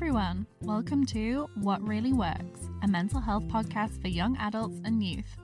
everyone. Welcome to What Really Works, a mental health podcast for young adults and youth.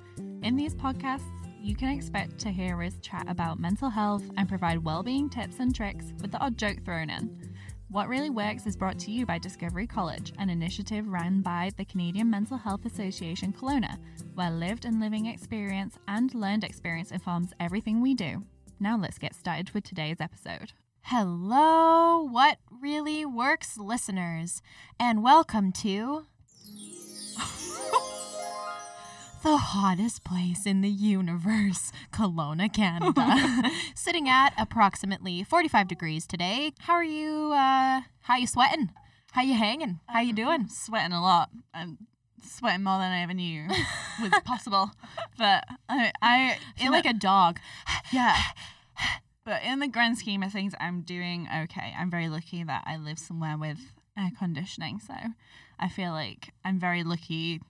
In these podcasts, you can expect to hear us chat about mental health and provide well-being tips and tricks with the odd joke thrown in. What Really Works is brought to you by Discovery College, an initiative run by the Canadian Mental Health Association Kelowna, where lived and living experience and learned experience informs everything we do. Now let's get started with today's episode. Hello, What Really Works listeners, and welcome to the hottest place in the universe, Kelowna, Canada. Sitting at approximately 45 degrees today. How are you, uh, how you sweating? How you hanging? How you doing? Sweating a lot. I'm sweating more than I ever knew was possible. But I, I feel like a dog. yeah. But in the grand scheme of things, I'm doing okay. I'm very lucky that I live somewhere with air conditioning. So I feel like I'm very lucky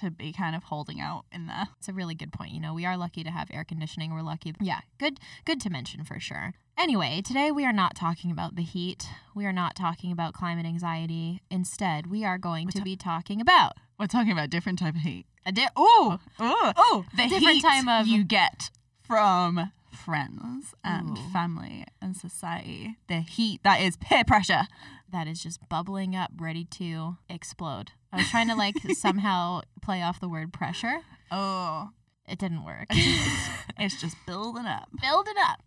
to be kind of holding out in there. It's a really good point. You know, we are lucky to have air conditioning. We're lucky. Yeah, good good to mention for sure. Anyway, today we are not talking about the heat. We are not talking about climate anxiety. Instead, we are going to be talking about We're talking about different type of heat. a di- oh, Oh, oh, the different heat time of you get from friends and Ooh. family and society. The heat that is peer pressure. that is just bubbling up, ready to explode. I was trying to like somehow play off the word pressure. Oh, It didn't work. it's just building up. Building up.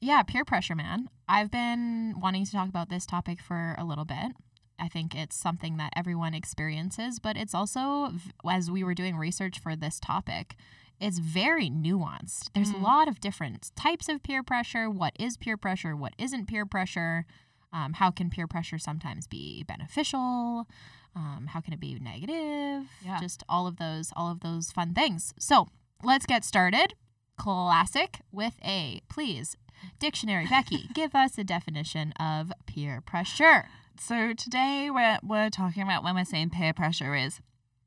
Yeah, peer pressure, man. I've been wanting to talk about this topic for a little bit. I think it's something that everyone experiences, but it's also, as we were doing research for this topic, it's very nuanced. There's a Mm. lot of different types of peer pressure. What is peer pressure? What isn't peer pressure? Um, how can peer pressure sometimes be beneficial? Um, how can it be negative? Yeah. Just all of those, all of those fun things. So let's get started. Classic with a please. Dictionary, Becky, give us a definition of peer pressure. So today we're we're talking about when we're saying peer pressure is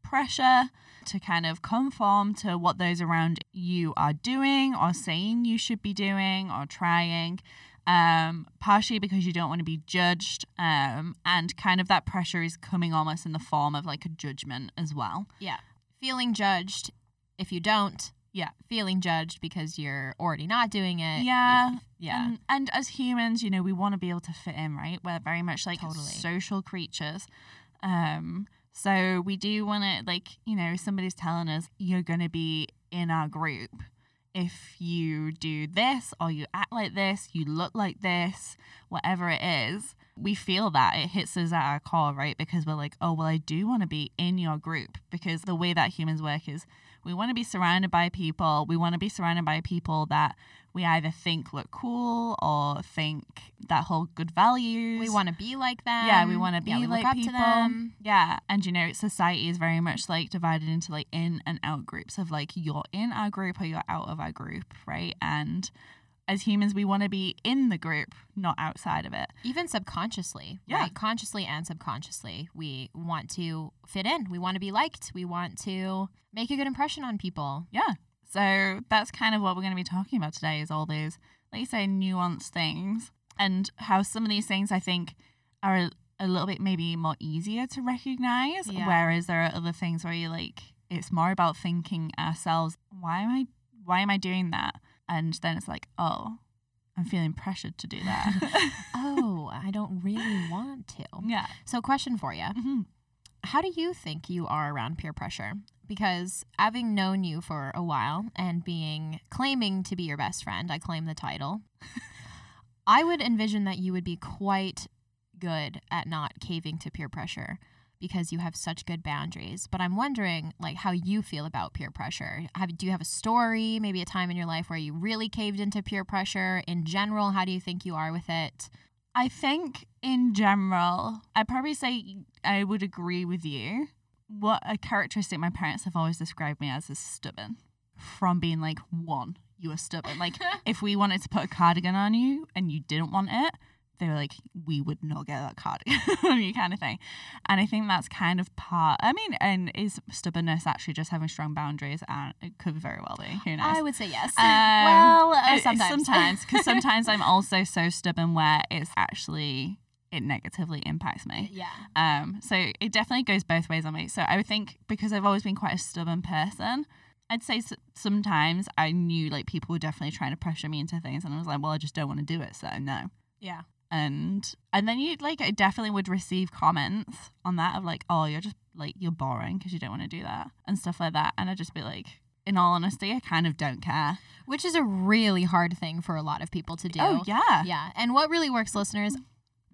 pressure to kind of conform to what those around you are doing or saying you should be doing or trying. Um, partially because you don't want to be judged, um, and kind of that pressure is coming almost in the form of like a judgment as well. Yeah. Feeling judged if you don't. Yeah. Feeling judged because you're already not doing it. Yeah. Yeah. And, and as humans, you know, we want to be able to fit in, right? We're very much like Totally. social creatures. Um, so we do want to, like, you know, somebody's telling us you're going to be in our group if you do this or you act like this, you look like this, whatever it is. We feel that it hits us at our core, right? Because we're like, oh, well, I do want to be in your group because the way that humans work is we want to be surrounded by people. We want to be surrounded by people that we either think look cool or think that hold good values. we want to be like them. yeah, we want to be Yeah, like people. to them. Yeah, and you know, society is very much like divided into like in and out groups of like you're in our group or you're out of our group, right? And as humans, we want to be in the group, not outside of it. Even subconsciously, Yeah. right? Consciously and subconsciously, we want to fit in. We want to be liked. We want to make a good impression on people. Yeah. So that's kind of what we're going to be talking about today is all these, like you say, nuanced things and how some of these things I think are a, a little bit maybe more easier to recognize. Yeah. Whereas there are other things where you're like, it's more about thinking ourselves, why am I, why am I doing that? And then it's like, oh, I'm feeling pressured to do that. oh, I don't really want to. yeah. So, question for you. Mhm. How do you think you are around peer pressure? Because having known you for a while and being claiming to be your best friend, I claim the title. I would envision that you would be quite good at not caving to peer pressure because you have such good boundaries. But I'm wondering like how you feel about peer pressure. Have do you have a story, maybe a time in your life where you really caved into peer pressure? In general, how do you think you are with it? I think in general, I'd probably say I would agree with you. What a characteristic my parents have always described me as is stubborn. From being like one, you were stubborn. Like if we wanted to put a cardigan on you and you didn't want it, they were like, we would not get that cardigan on you kind of thing. And I think that's kind of part I mean, and is stubbornness actually just having strong boundaries and it could very well be. Who knows? I would say yes. Um, well, uh, uh, sometimes. sometimes, because sometimes I'm also so stubborn where it's actually it negatively impacts me. Yeah. Um, so it definitely goes both ways on me. So I would think because I've always been quite a stubborn person, I'd say sometimes I knew like people were definitely trying to pressure me into things, and I was like, well, I just don't want to do it, so no. Yeah. And and then you like I definitely would receive comments on that of like, oh, you're just like you're boring because you don't want to do that and stuff like that, and I'd just be like, in all honesty, I kind of don't care. Which is a really hard thing for a lot of people to do. Oh yeah, Yeah. And what really works, listeners,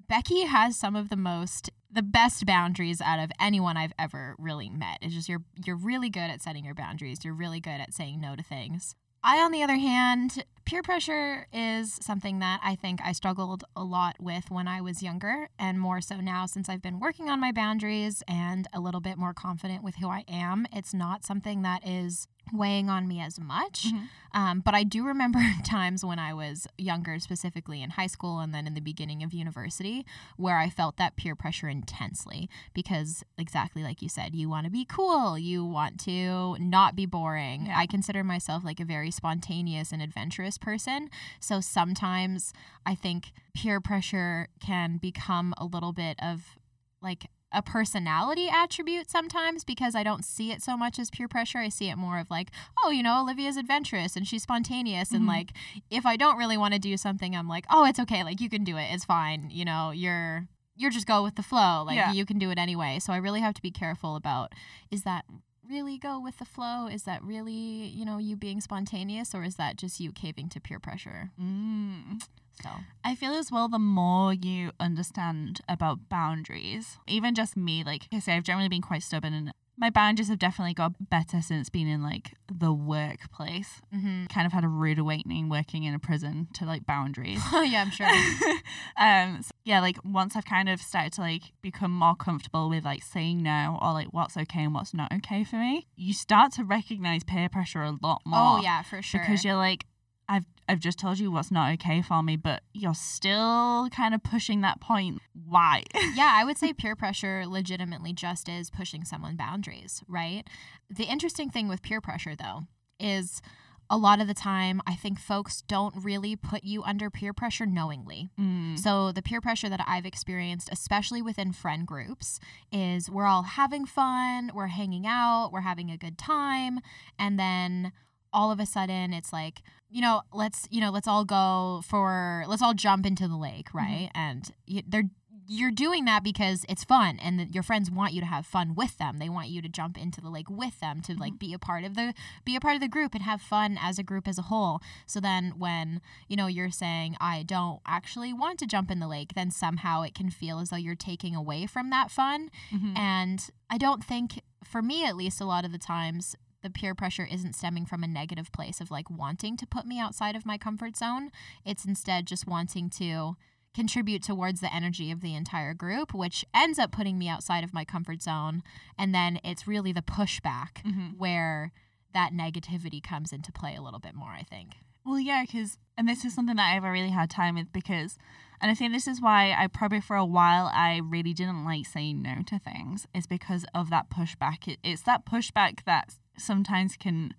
Becky has some of the most the best boundaries out of anyone I've ever really met. It's just you're you're really good at setting your boundaries. You're really good at saying no to things. I, on the other hand, peer pressure is something that I think I struggled a lot with when I was younger, and more so now since I've been working on my boundaries and a little bit more confident with who I am. It's not something that is weighing on me as much. Mhm. Um, but I do remember times when I was younger, specifically in high school and then in the beginning of university, where I felt that peer pressure intensely because, exactly like you said, you want to be cool, you want to not be boring. Yeah. I consider myself like a very spontaneous and adventurous person. So sometimes I think peer pressure can become a little bit of like a personality attribute sometimes because I don't see it so much as peer pressure. I see it more of like, oh, you know, Olivia's adventurous and she's spontaneous. And Mhm. like, if I don't really want to do something, I'm like, oh, it's okay. Like, you can do it. It's fine. You know, you're. You're just go with the flow. Like Yeah. you can do it anyway. So I really have to be careful about is that really go with the flow? Is that really, you know, you being spontaneous or is that just you caving to peer pressure? Mm. So I feel as well the more you understand about boundaries, even just me, like I say, I've generally been quite stubborn and my boundaries have definitely got better since being in like the workplace. mm-hmm. Kind of had a rude awakening working in a prison to like boundaries. yeah, I'm sure. um so yeah, like once I've kind of started to like become more comfortable with like saying no or like what's okay and what's not okay for me, you start to recognize peer pressure a lot more oh yeah, for sure. because you're like I've I've just told you what's not okay for me, but you're still kind of pushing that point. Why? yeah, I would say peer pressure legitimately just is pushing someone boundaries, right? The interesting thing with peer pressure, though, is a lot of the time, I think folks don't really put you under peer pressure knowingly. Mm. So, the peer pressure that I've experienced, especially within friend groups, is we're all having fun, we're hanging out, we're having a good time, and then all of a sudden it's like, you know, let's, you know, let's all go for let's all jump into the lake, right? And y- they're you're doing that because it's fun and that your friends want you to have fun with them. They want you to jump into the lake with them to like be a part of the be a part of the group and have fun as a group as a whole. So then when, you know, you're saying I don't actually want to jump in the lake, then somehow it can feel as though you're taking away from that fun. Mhm. And I don't think for me at least a lot of the times the peer pressure isn't stemming from a negative place of like wanting to put me outside of my comfort zone. It's instead just wanting to contribute towards the energy of the entire group, which ends up putting me outside of my comfort zone. And then it's really the pushback Mhm. where that negativity comes into play a little bit more, I think. Well, yeah, because and this is something that I have a really hard time with because, and I think this is why I probably for a while I really didn't like saying no to things is because of that pushback. It, it's that pushback that sometimes can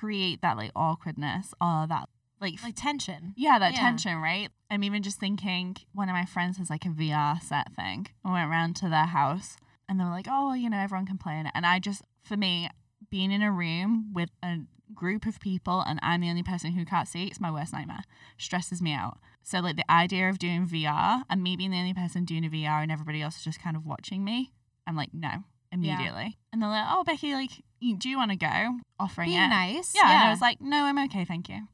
create that like awkwardness or that like Like tension. Yeah, that Yeah. tension, right? I'm even just thinking one of my friends has like a VR set thing. I went around to their house and they were like, oh, you know, everyone can play in it. And I just, for me, being in a room with a group of people and I'm the only person who can't see, it's my worst nightmare. Stresses me out. So, like, the idea of doing VR and me being the only person doing a VR and everybody else is just kind of watching me, I'm like, no, immediately. And they're like, oh, Becky, like, you- do you want to go? Offering Being it. nice. Yeah, and I was like, no, I'm okay, thank you.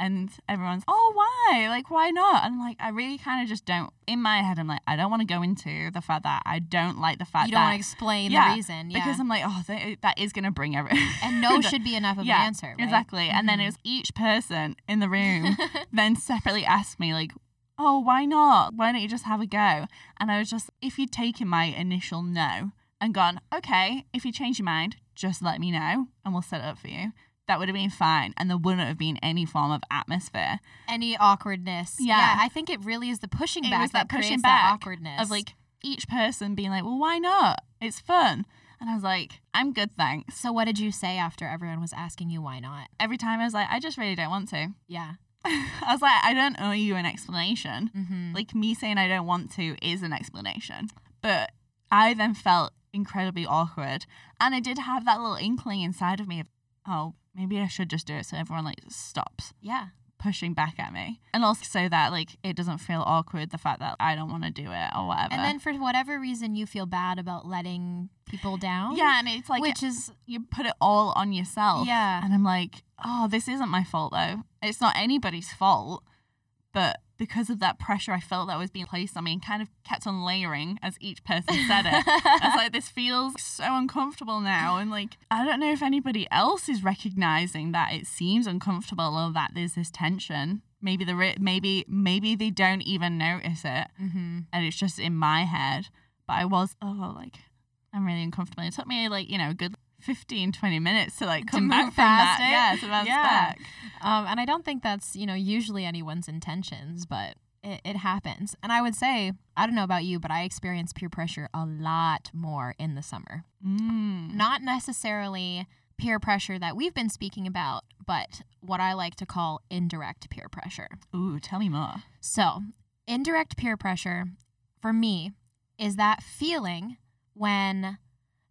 And everyone's, oh, why? Like, why not? And like, I really kind of just don't. In my head, I'm like, I don't want to go into the fact that I don't like the fact you don't that want to explain Yeah, the reason. Yeah. because I'm like, oh, that, that is gonna bring everyone. and no should be enough of yeah, an answer. Right? exactly. And then it mm-hmm. was each person in the room then separately asked me like, oh, why not? Why don't you just have a go? And I was just, if you'd taken my initial no and gone, okay, if you change your mind, just let me know and we'll set it up for you. That would have been fine, and there wouldn't have been any form of atmosphere Any awkwardness. Yeah. I think it really is the pushing It back was that that pushing back that awkwardness of like each person being like, well, why not? It's fun. And I was like, I'm good, thanks. So what did you say after everyone was asking you why not? Every time I was like, I just really don't want to. Yeah. I was like, I don't owe you an explanation. Mm-hmm. Like me saying I don't want to is an explanation. But I then felt incredibly awkward. And I did have that little inkling inside of me of, oh, maybe I should just do it so everyone like stops yeah. pushing back at me. And also so that like it doesn't feel awkward the fact that I don't want to do it or whatever. And then for whatever reason you feel bad about letting people down. yeah, and it's like which is you put it all on yourself. Yeah. And I'm like, oh, this isn't my fault though. It's not anybody's fault. But because of that pressure I felt that was being placed on me and kind of kept on layering as each person said it. I was like, this feels so uncomfortable now. And like, I don't know if anybody else is recognizing that it seems uncomfortable or that there's this tension. Maybe the ri- maybe maybe they don't even notice it, mm-hmm. and it's just in my head. But I was oh like I'm really uncomfortable. It took me like you know a good 15, 20 minutes to like To come back move from that. it? Yeah, to bounce Yeah. back. Um, and I don't think that's, you know, usually anyone's intentions, but it, it happens. And I would say, I don't know about you, but I experience peer pressure a lot more in the summer. Mm. Not necessarily peer pressure that we've been speaking about, but what I like to call indirect peer pressure. Ooh, tell me more. So, indirect peer pressure for me is that feeling when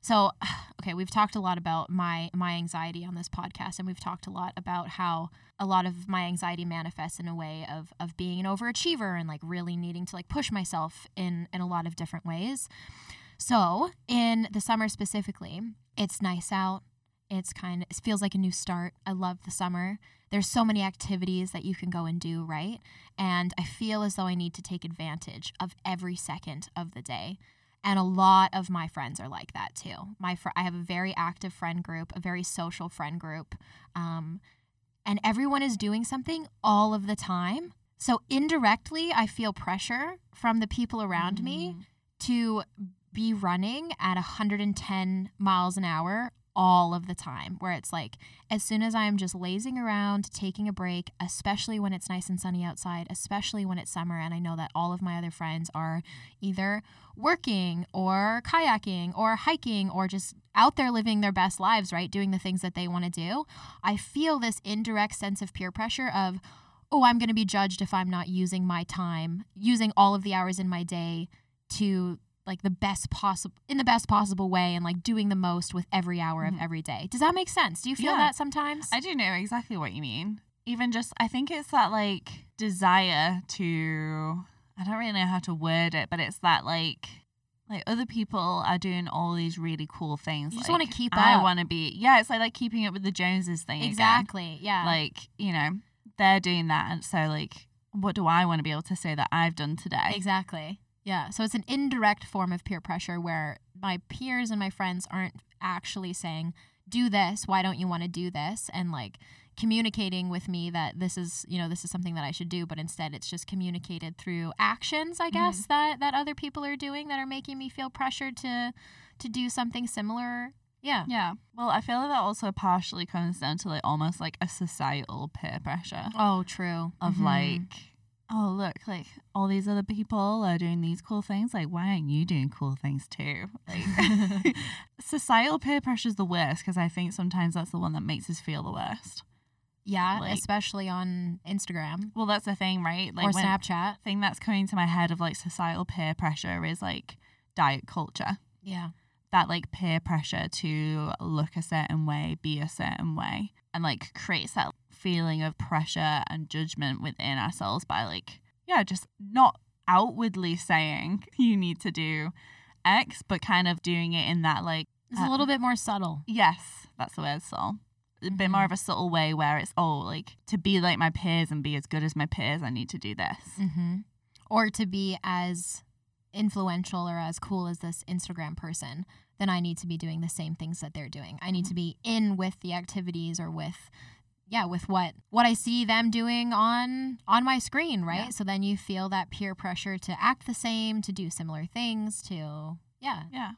so okay, we've talked a lot about my my anxiety on this podcast and we've talked a lot about how a lot of my anxiety manifests in a way of of being an overachiever and like really needing to like push myself in in a lot of different ways. So, in the summer specifically, it's nice out. It's kind of it feels like a new start. I love the summer. There's so many activities that you can go and do, right? And I feel as though I need to take advantage of every second of the day. And a lot of my friends are like that too. My fr- I have a very active friend group, a very social friend group, um, and everyone is doing something all of the time. So indirectly, I feel pressure from the people around me Mm. to be running at 110 miles an hour all of the time where it's like as soon as i'm just lazing around taking a break especially when it's nice and sunny outside especially when it's summer and i know that all of my other friends are either working or kayaking or hiking or just out there living their best lives right doing the things that they want to do i feel this indirect sense of peer pressure of oh i'm going to be judged if i'm not using my time using all of the hours in my day to like the best possible in the best possible way and like doing the most with every hour Mhm. of every day. Does that make sense? Do you feel Yeah. that sometimes? I do know exactly what you mean. Even just, I think it's that like desire to, I don't really know how to word it, but it's that like, like other people are doing all these really cool things. You just like, wanna keep I up. want to be, yeah, it's like like keeping up with the Joneses thing. again. exactly. Yeah. Like, you know, they're doing that. And so, like, what do I want to be able to say that I've done today? Exactly. Yeah. So it's an indirect form of peer pressure where my peers and my friends aren't actually saying, do this. Why don't you want to do this? And like communicating with me that this is, you know, this is something that I should do, but instead it's just communicated through actions, I guess, that that other people are doing that are making me feel pressured to to do something similar. Yeah. Yeah. Well, I feel like that also partially comes down to like almost like a societal peer pressure Oh, true. of Mhm. like, oh, look, like all these other people are doing these cool things. Like, why aren't you doing cool things too? Like, societal peer pressure is the worst because I think sometimes that's the one that makes us feel the worst. yeah, like- especially on Instagram Well, that's the thing, right? Like, or Snapchat. thing that's coming to my head of like societal peer pressure is like diet culture. Yeah. that like peer pressure to look a certain way, be a certain way, and like creates that feeling of pressure and judgment within ourselves by like, yeah, just not outwardly saying you need to do X, but kind of doing it in that like, It's a Uh, little bit more subtle. yes, that's the word, so. A bit more of a subtle way where it's, oh, like to be like my peers and be as good as my peers, I need to do this. Mm-hmm. Or to be as influential or as cool as this Instagram person, then I need to be doing the same things that they're doing. I need to be in with the activities or with yeah, with what what I see them doing on on my screen, right? Yeah. So then you feel that peer pressure to act the same, to do similar things, to yeah. Yeah.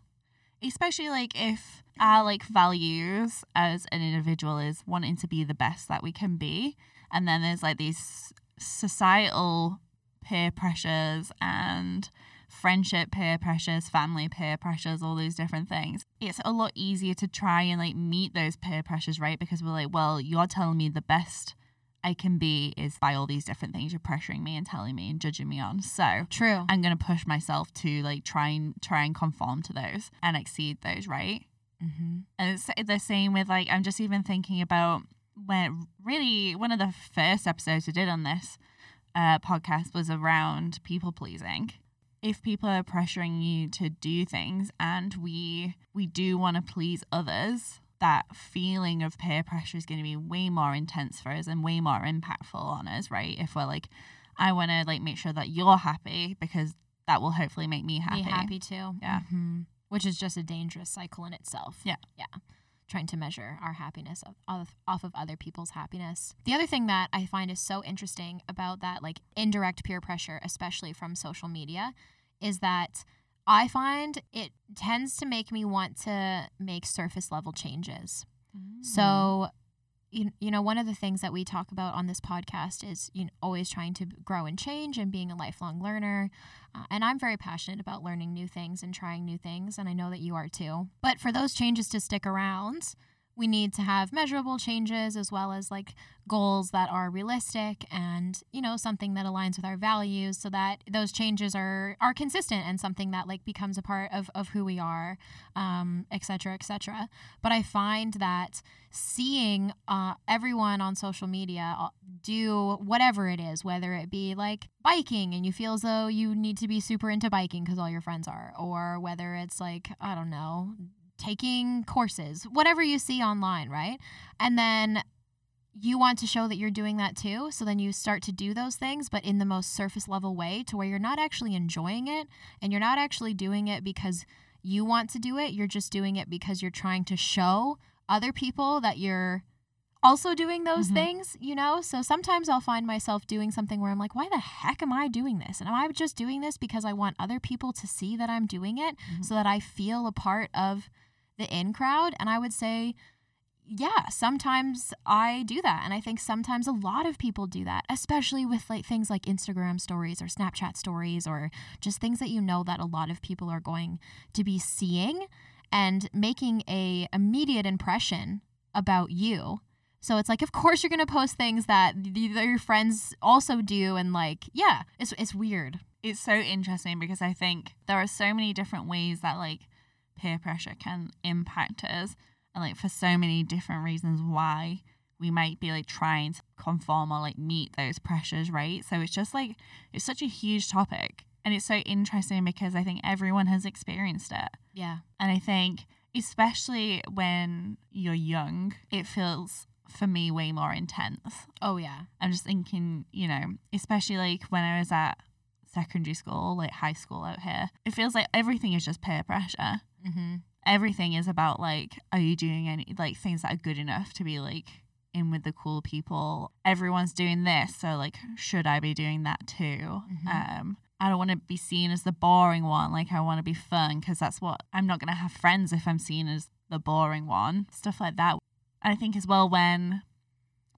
Especially like if our like values as an individual is wanting to be the best that we can be. And then there's like these societal peer pressures and friendship peer pressures, family peer pressures, all these different things. It's a lot easier to try and like meet those peer pressures, right? Because we're like, well, you're telling me the best I can be is by all these different things you're pressuring me and telling me and judging me on. So True. I'm gonna push myself to like try and try and conform to those and exceed those, right? Mm-hmm. And it's the same with like I'm just even thinking about when really one of the first episodes we did on this uh, podcast was around people pleasing. If people are pressuring you to do things and we we do want to please others, that feeling of peer pressure is going to be way more intense for us and way more impactful on us, right? If we're like, I want to like make sure that you're happy because that will hopefully make me happy. Me happy too. Yeah. Mhm. Which is just a dangerous cycle in itself. Yeah. Yeah. Trying to measure our happiness of, of, off of other people's happiness. The other thing that I find is so interesting about that, like indirect peer pressure, especially from social media, is that I find it tends to make me want to make surface level changes. Mm. So, you, you know, one of the things that we talk about on this podcast is you know, always trying to grow and change and being a lifelong learner. Uh, and I'm very passionate about learning new things and trying new things. And I know that you are too. But for those changes to stick around, we need to have measurable changes as well as like goals that are realistic and you know something that aligns with our values so that those changes are are consistent and something that like becomes a part of, of who we are um et cetera et cetera. But i find that seeing uh, everyone on social media uh, do whatever it is whether it be like biking and you feel as though you need to be super into biking because all your friends are or whether it's like i don't know taking courses, whatever you see online, right? And then you want to show that you're doing that too. So then you start to do those things, but in the most surface level way to where you're not actually enjoying it and you're not actually doing it because you want to do it. You're just doing it because you're trying to show other people that you're also doing those Mhm. things, you know? So sometimes I'll find myself doing something where I'm like, why the heck am I doing this? And am I just doing this because I want other people to see that I'm doing it Mhm. so that I feel a part of the in crowd? And I would say, yeah, sometimes I do that. And I think sometimes a lot of people do that, especially with like things like Instagram stories or Snapchat stories or just things that you know that a lot of people are going to be seeing and making a immediate impression about you. So it's like, of course, you're gonna post things that, th- that your friends also do, and like, yeah, it's it's weird. it's so interesting because I think there are so many different ways that like peer pressure can impact us and like for so many different reasons why we might be like trying to conform or like meet those pressures, right? So it's just like it's such a huge topic and it's so interesting because I think everyone has experienced it. Yeah, And I think especially when you're young, it feels for me way more intense. oh yeah, I'm just thinking, you know, especially like when I was at secondary school, like high school out here, it feels like everything is just peer pressure. Mm-hmm. Everything is about like, are you doing any like things that are good enough to be like in with the cool people? Everyone's doing this, so like, should I be doing that too? Mhm. Um, I don't want to be seen as the boring one. Like, I want to be fun because that's what I'm not going to have friends if I'm seen as the boring one. Stuff like that. And I think as well when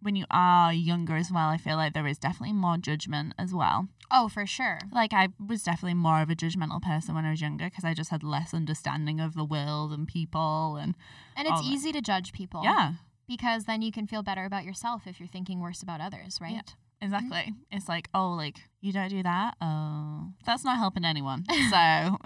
when you are younger as well, I feel like there is definitely more judgment as well. Oh, for sure. Like I was definitely more of a judgmental person when I was younger because I just had less understanding of the world and people and And it's that. easy to judge people. yeah, Because then you can feel better about yourself if you're thinking worse about others, right? Yeah. exactly. It's like, oh, like you don't do that. Oh, that's not helping anyone. So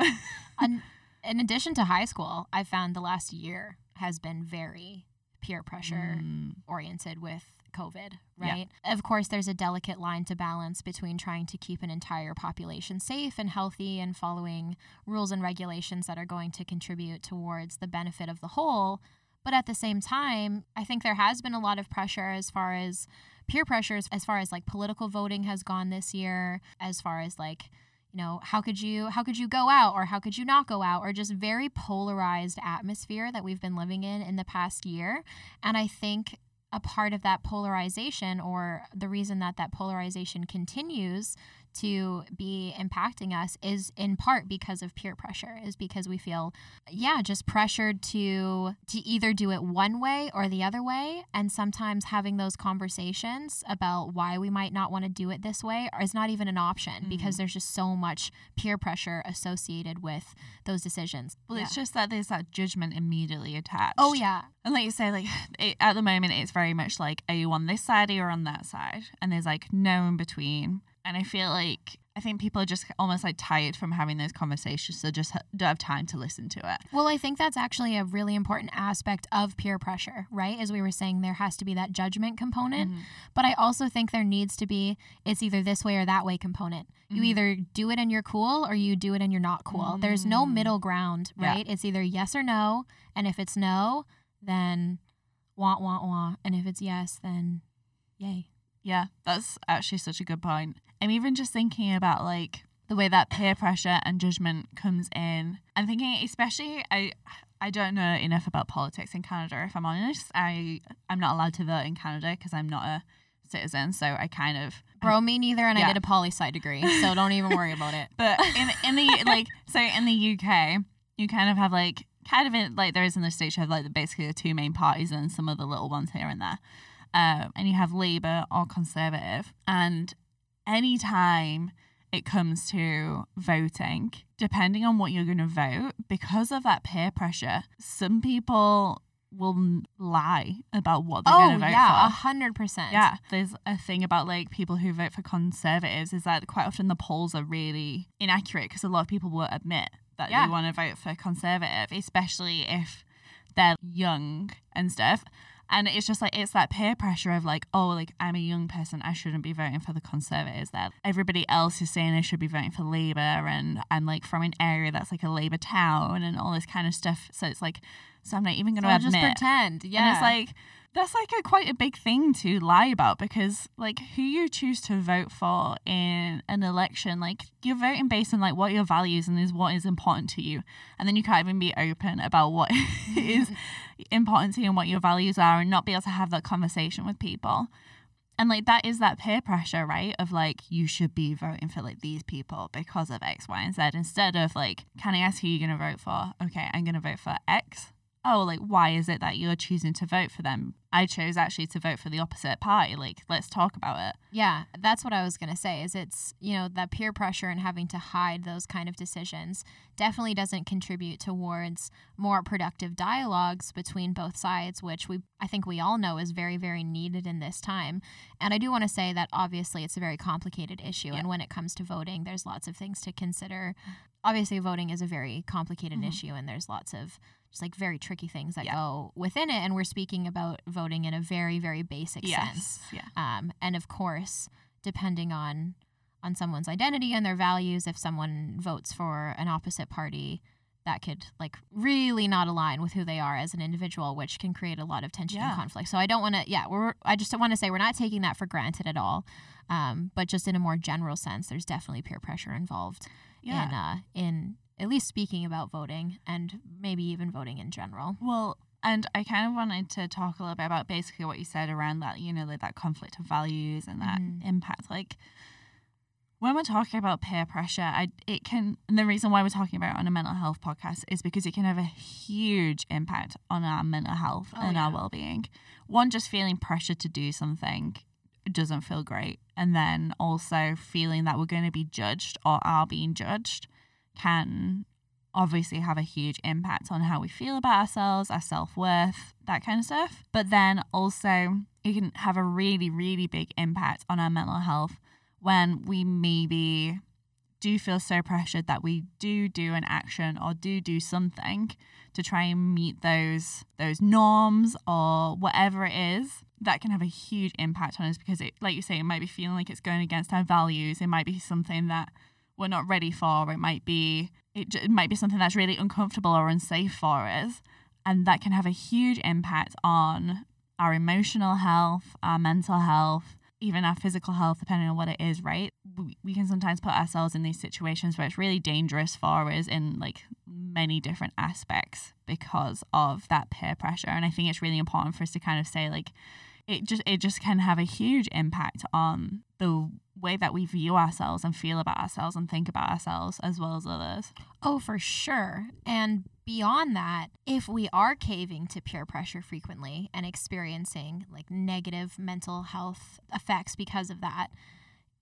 An- in addition to high school, I found the last year has been very peer pressure Mm, oriented with COVID, Yeah. right? Of course, there's a delicate line to balance between trying to keep an entire population safe and healthy and following rules and regulations that are going to contribute towards the benefit of the whole. But at the same time, I think there has been a lot of pressure as far as peer pressures, as far as like political voting has gone this year, as far as like, you know, how could you how could you go out or how could you not go out or just very polarized atmosphere that we've been living in in the past year. And I think a part of that polarization or the reason that that polarization continues to be impacting us is in part because of peer pressure is because we feel yeah just pressured to to either do it one way or the other way and sometimes having those conversations about why we might not want to do it this way is not even an option Mhm. because there's just so much peer pressure associated with those decisions Well, it's just that there's that judgment immediately attached. oh yeah And like you say, like it, at the moment, it's very much like, are you on this side or you're on that side? And there's like no in between. And I feel like I think people are just almost like tired from having those conversations, so just don't have time to listen to it. Well, I think that's actually a really important aspect of peer pressure, right? As we were saying, there has to be that judgment component. Mhm. But I also think there needs to be it's either this way or that way component. You Mhm. either do it and you're cool or you do it and you're not cool. There's no Mm. middle ground, Yeah. right? It's either yes or no. And if it's no, then want, want, want. And if it's yes, then yay. Yeah, that's actually such a good point. I'm even just thinking about like the way that peer pressure and judgment comes in. I'm thinking, especially, I I don't know enough about politics in Canada. If I'm honest, I I'm not allowed to vote in Canada because I'm not a citizen. So I kind of Bro, me neither. And I did a poli sci degree. So don't even worry about it. But in in the like so in the UK, you kind of have like kind of in, like there is in the states you have like the, basically the two main parties and some of the little ones here and there, um, and you have Labour or Conservative, and anytime it comes to voting, depending on what you're going to vote, because of that peer pressure, some people will lie about what they're Oh, going to vote yeah, a for. hundred percent. Yeah, there's a thing about like people who vote for conservatives is that quite often the polls are really inaccurate because a lot of people will admit that Yeah. they want to vote for conservative, especially if they're young and stuff. And it's just like it's that peer pressure of like, oh, like I'm a young person, I shouldn't be voting for the conservatives. That everybody else is saying I should be voting for Labour, and I'm like from an area that's like a Labour town and all this kind of stuff. So it's like, so I'm not even going to I'll just pretend. Yeah. And it's like that's like a quite a big thing to lie about because like who you choose to vote for in an election, like you're voting based on like what your values and is what is important to you. And then you can't even be open about what is important to you and what your values are and not be able to have that conversation with people. And like that is that peer pressure, right? Of like you should be voting for like these people because of X, Y, and Z instead of like, can I ask who you're gonna vote for? Okay, I'm gonna vote for X oh, like, why is it that you're choosing to vote for them? I chose actually to vote for the opposite party. Like, let's talk about it. Yeah, that's what I was going to say is it's, you know, that peer pressure and having to hide those kind of decisions definitely doesn't contribute towards more productive dialogues between both sides, which we I think we all know is very very needed in this time. And I do want to say that obviously it's a very complicated issue Yeah. and when it comes to voting, there's lots of things to consider. Obviously voting is a very complicated Mhm. issue and there's lots of just like very tricky things that Yeah. go within it and we're speaking about voting in a very very basic sense. Yeah. Um, and of course, depending on on someone's identity and their values, if someone votes for an opposite party, that could like really not align with who they are as an individual, which can create a lot of tension Yeah. and conflict. So I don't want to, yeah, we're I just don't want to say we're not taking that for granted at all. Um, but just in a more general sense, there's definitely peer pressure involved Yeah. in uh, in at least speaking about voting and maybe even voting in general. Well, and I kind of wanted to talk a little bit about basically what you said around that, you know, like that conflict of values and that Mhm. impact. Like, when we're talking about peer pressure, I it can and the reason why we're talking about it on a mental health podcast is because it can have a huge impact on our mental health Oh, and our well being. One, just feeling pressure to do something doesn't feel great, and then also feeling that we're going to be judged or are being judged can obviously have a huge impact on how we feel about ourselves, our self worth, that kind of stuff. But then also, it can have a really, really big impact on our mental health when we maybe do feel so pressured that we do do an action or do do something to try and meet those those norms or whatever it is that can have a huge impact on us because it like you say it might be feeling like it's going against our values it might be something that we're not ready for it might be it, it might be something that's really uncomfortable or unsafe for us and that can have a huge impact on our emotional health our mental health even our physical health depending on what it is right? We, we can sometimes put ourselves in these situations where it's really dangerous for us in like many different aspects because of that peer pressure and i think it's really important for us to kind of say like it just it just can have a huge impact on the way that we view ourselves and feel about ourselves and think about ourselves as well as others. Oh, for sure. And beyond that, if we are caving to peer pressure frequently and experiencing like negative mental health effects because of that,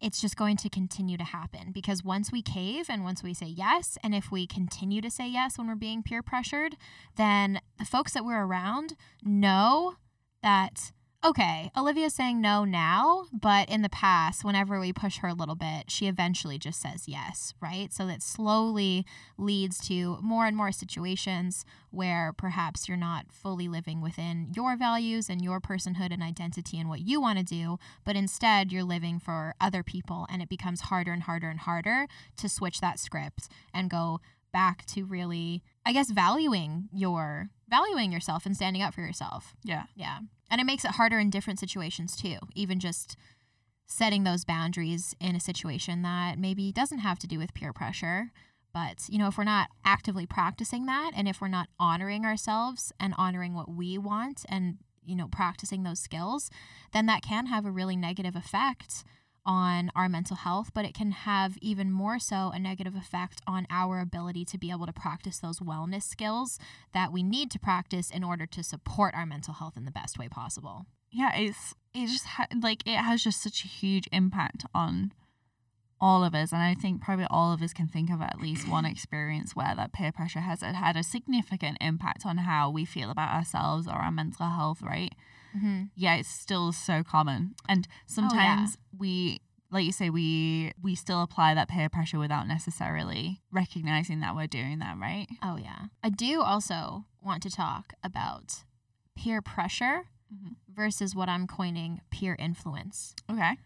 it's just going to continue to happen because once we cave and once we say yes, and if we continue to say yes when we're being peer pressured, then the folks that we're around know that okay, Olivia's saying no now, but in the past, whenever we push her a little bit, she eventually just says yes, right? So that slowly leads to more and more situations where perhaps you're not fully living within your values and your personhood and identity and what you want to do, but instead you're living for other people and it becomes harder and harder and harder to switch that script and go back to really I guess valuing your valuing yourself and standing up for yourself. Yeah. Yeah. And it makes it harder in different situations too. Even just setting those boundaries in a situation that maybe doesn't have to do with peer pressure. But, you know, if we're not actively practicing that and if we're not honoring ourselves and honoring what we want and, you know, practicing those skills, then that can have a really negative effect on our mental health, but it can have even more so a negative effect on our ability to be able to practice those wellness skills that we need to practice in order to support our mental health in the best way possible. Yeah, it's it just ha- like it has just such a huge impact on all of us and I think probably all of us can think of at least one experience where that peer pressure has had a significant impact on how we feel about ourselves or our mental health, right? Mm-hmm. yeah, it's still so common. And sometimes we like you say we we still apply that peer pressure without necessarily recognizing that we're doing that, right? Oh, yeah. I do also want to talk about peer pressure Mhm. versus what I'm coining peer influence. Okay.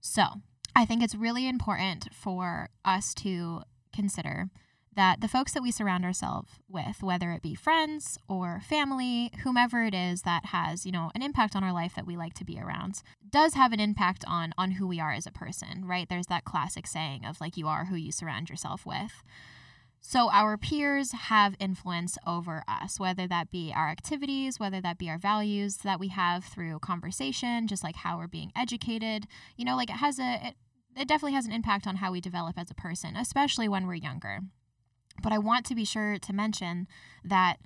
So, I think it's really important for us to consider that the folks that we surround ourselves with, whether it be friends or family, whomever it is that has, you know, an impact on our life that we like to be around, does have an impact on on who we are as a person, right? There's that classic saying of like you are who you surround yourself with. So our peers have influence over us, whether that be our activities, whether that be our values that we have through conversation, just like how we're being educated. You know, like it has a it, it definitely has an impact on how we develop as a person, especially when we're younger. But I want to be sure to mention that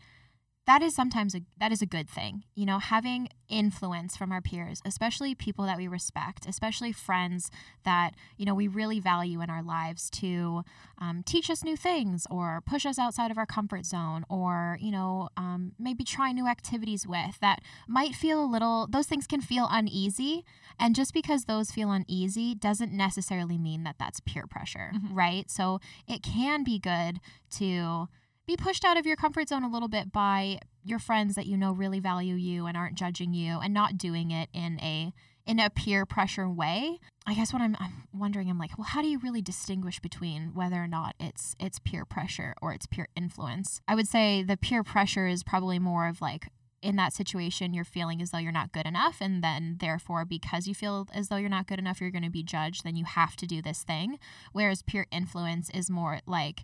that is sometimes a that is a good thing. You know, having influence from our peers, especially people that we respect, especially friends that you know we really value in our lives to um, teach us new things or push us outside of our comfort zone or you know um, maybe try new activities with that might feel a little those things can feel uneasy and just because those feel uneasy doesn't necessarily mean that that's peer pressure Mhm. right so it can be good to be pushed out of your comfort zone a little bit by your friends that you know really value you and aren't judging you and not doing it in a in a peer pressure way. I guess what I'm, I'm wondering, I'm like, well, how do you really distinguish between whether or not it's it's peer pressure or it's peer influence? I would say the peer pressure is probably more of like in that situation you're feeling as though you're not good enough and then therefore because you feel as though you're not good enough you're going to be judged then you have to do this thing whereas peer influence is more like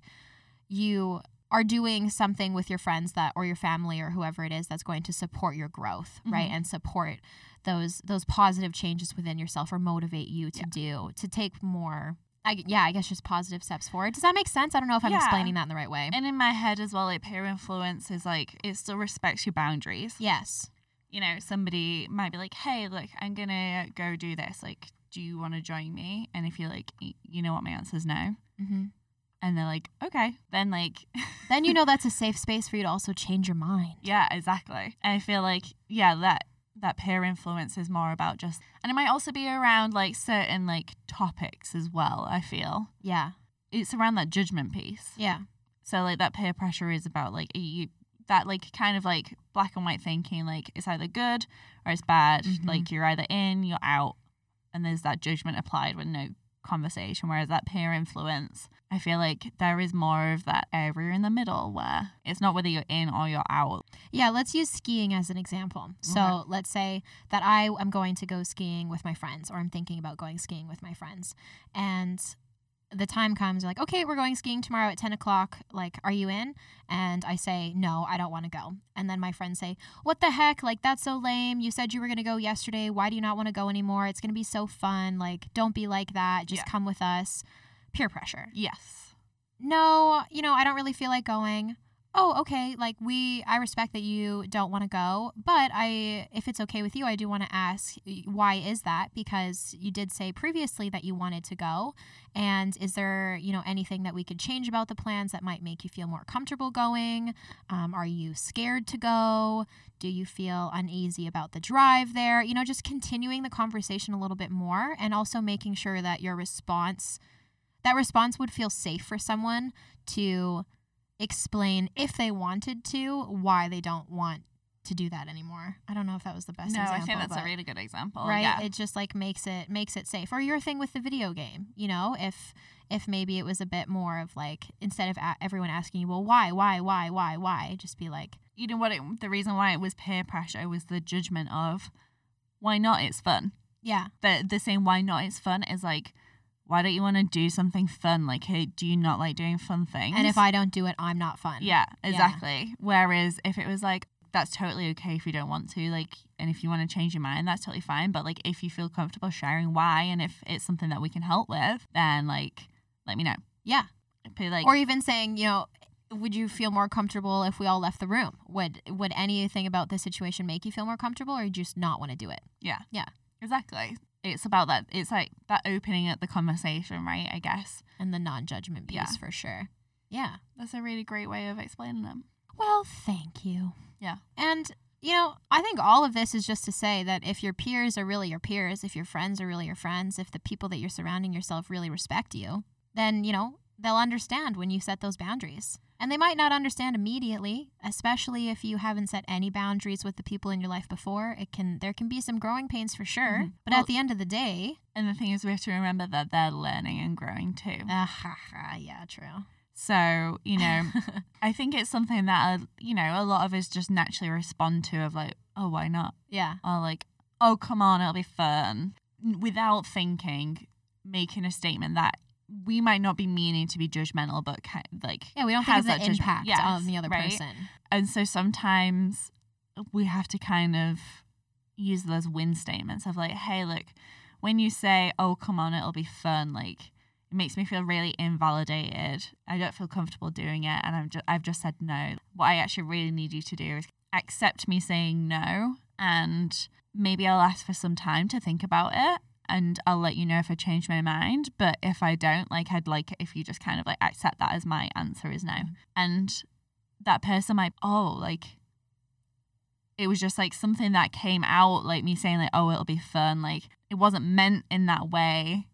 you are doing something with your friends that or your family or whoever it is that's going to support your growth right Mhm. and support those those positive changes within yourself or motivate you to do to take more I, yeah i guess just positive steps forward does that make sense i don't know if i'm Yeah. explaining that in the right way And in my head as well, like peer influence is like it still respects your boundaries. yes You know, somebody might be like, "Hey, look, I'm gonna go do this. Like, do you want to join me?" And if you're like, "You know what?" My answer is no. hmm And they're like, "Okay." Then like, then you know that's a safe space for you to also change your mind yeah, exactly. And I feel like yeah, that that peer influence is more about just, and it might also be around like certain like topics as well. I feel yeah it's around that judgment piece. yeah So like that peer pressure is about like you that like kind of like black and white thinking like it's either good or it's bad. Mhm. Like you're either in, you're out, and there's that judgment applied with no conversation. Whereas that peer influence, I feel like there is more of that area in the middle where it's not whether you're in or you're out. Yeah, let's use skiing as an example. So Okay. let's say that I am going to go skiing with my friends, or I'm thinking about going skiing with my friends. And the time comes, like, okay, we're going skiing tomorrow at 10 o'clock. Like, are you in? And I say, no, I don't want to go. And then my friends say, what the heck? Like, that's so lame. You said you were going to go yesterday. Why do you not want to go anymore? It's going to be so fun. Like, don't be like that. Just Yeah. come with us. Peer pressure. Yes. No, you know, I don't really feel like going. Oh, okay. Like we I respect that you don't want to go, but I if it's okay with you, I do want to ask why is that? Because you did say previously that you wanted to go, and is there, you know, anything that we could change about the plans that might make you feel more comfortable going? Um, are you scared to go? Do you feel uneasy about the drive there? You know, just continuing the conversation a little bit more and also making sure that your response that response would feel safe for someone to explain if they wanted to why they don't want to do that anymore. I don't know if that was the best no, example. I think that's but- a really good example. right Yeah. it just like makes it makes it safe or your thing with the video game you know if if maybe it was a bit more of like instead of a- everyone asking you well why why why why why just be like you know what? It, the reason why it was peer pressure was the judgment of why not? It's fun. yeah The the same why not? It's fun is like why don't you want to do something fun? Like, hey, do you not like doing fun things? and if i don't do it i'm not fun Yeah, exactly. Whereas if it was like, that's totally okay if you don't want to, like, and if you want to change your mind, that's totally fine. But like, if you feel comfortable sharing why, and if it's something that we can help with, then like, let me know. yeah like, or even saying you know would you feel more comfortable if we all left the room would would anything about this situation make you feel more comfortable or you just not want to do it Yeah. Yeah. exactly. It's about that. It's like that opening up the conversation, right? I guess and the non-judgment piece Yeah. for sure yeah that's a really great way of explaining them. Well, thank you. Yeah. And, you know, I think all of this is just to say that if your peers are really your peers, if your friends are really your friends, if the people that you're surrounding yourself really respect you, then, you know, they'll understand when you set those boundaries. And they might not understand immediately, especially if you haven't set any boundaries with the people in your life before. It can there can be some growing pains for sure, Mhm. but Well- at the end of the day, And the thing is, we have to remember that they're learning and growing too. ah, ha, ha, yeah, true. So you know, I think it's something that uh, you know a lot of us just naturally respond to of like, oh, why not? yeah. Or like, oh, come on, it'll be fun, without thinking, making a statement that we might not be meaning to be judgmental, but ki- like, Yeah, we don't have that judgment. impact Yes, on the other right? person. and so sometimes we have to kind of use those win statements of like, hey, look, when you say, oh, come on, it'll be fun, like. It makes me feel really invalidated. I don't feel comfortable doing it, and I'm just I've just said no. What I actually really need you to do is accept me saying no, and maybe I'll ask for some time to think about it, and I'll let you know if I change my mind. But if I don't, like, I'd like it if you just kind of like accept that as my answer is no, and that person might oh like it was just like something that came out like me saying like oh it'll be fun like it wasn't meant in that way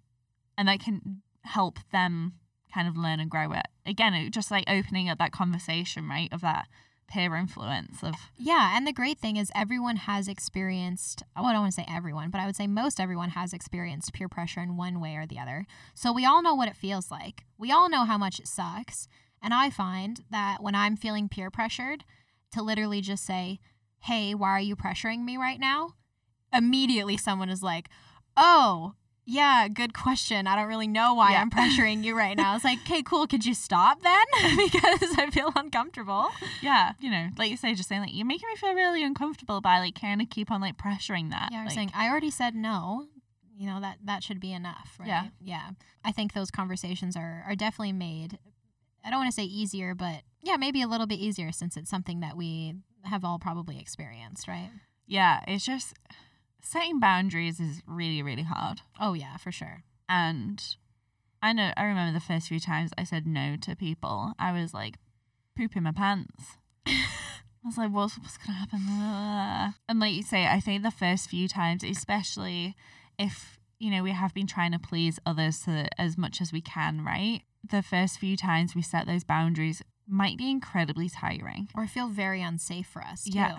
and that can help them kind of learn and grow it again it just like opening up that conversation right of that peer influence of Yeah, and the great thing is everyone has experienced, well, I don't want to say everyone, but I would say most everyone has experienced peer pressure in one way or the other. So we all know what it feels like. We all know how much it sucks. And I find that when I'm feeling peer pressured, to literally just say, hey, why are you pressuring me right now? Immediately someone is like, oh, yeah, good question. I don't really know why Yeah. I'm pressuring you right now. It's like, okay, cool. Could you stop then? because I feel uncomfortable. yeah you know like you say just saying like you're making me feel really uncomfortable by like kind of keep on like pressuring that Yeah, like, saying I already said no. You know that that should be enough, right? Yeah. yeah. I think those conversations are are definitely made. I don't want to say easier, but yeah, maybe a little bit easier since it's something that we have all probably experienced, right? yeah it's just setting boundaries is really really hard Oh yeah, for sure. And I know I remember the first few times I said no to people, I was like pooping my pants. I was like, what's, what's gonna happen? And like you say, I think the first few times, especially if you know we have been trying to please others to, as much as we can, right? The first few times we set those boundaries might be incredibly tiring Or feel very unsafe for us too. Yeah.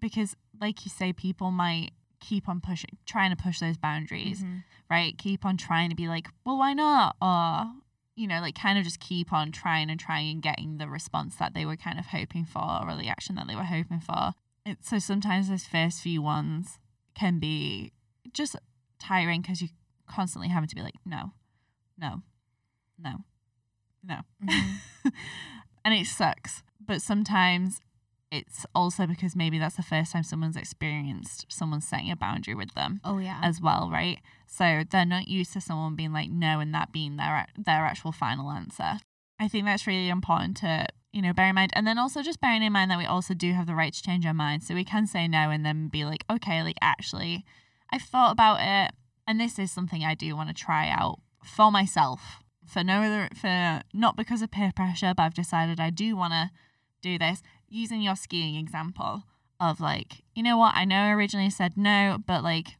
because, like you say, people might keep on pushing, trying to push those boundaries Mhm. right? Keep on trying to be like, well, why not? Or, you know, like kind of just keep on trying and trying and getting the response that they were kind of hoping for or the action that they were hoping for. It, so sometimes those first few ones can be just tiring because you're constantly having to be like, no, no, no, no. Mhm. and it sucks. But sometimes it's also because maybe that's the first time someone's experienced someone setting a boundary with them oh yeah. as well, right? So they're not used to someone being like no and that being their their actual final answer. I think that's really important to you know bear in mind, and then also just bearing in mind that we also do have the right to change our minds, so we can say no and then be like, okay, like actually, I've thought about it, and this is something I do want to try out for myself. For no other, for not because of peer pressure, but I've decided I do want to do this. Using your skiing example of like, you know what, I know I originally said no, but like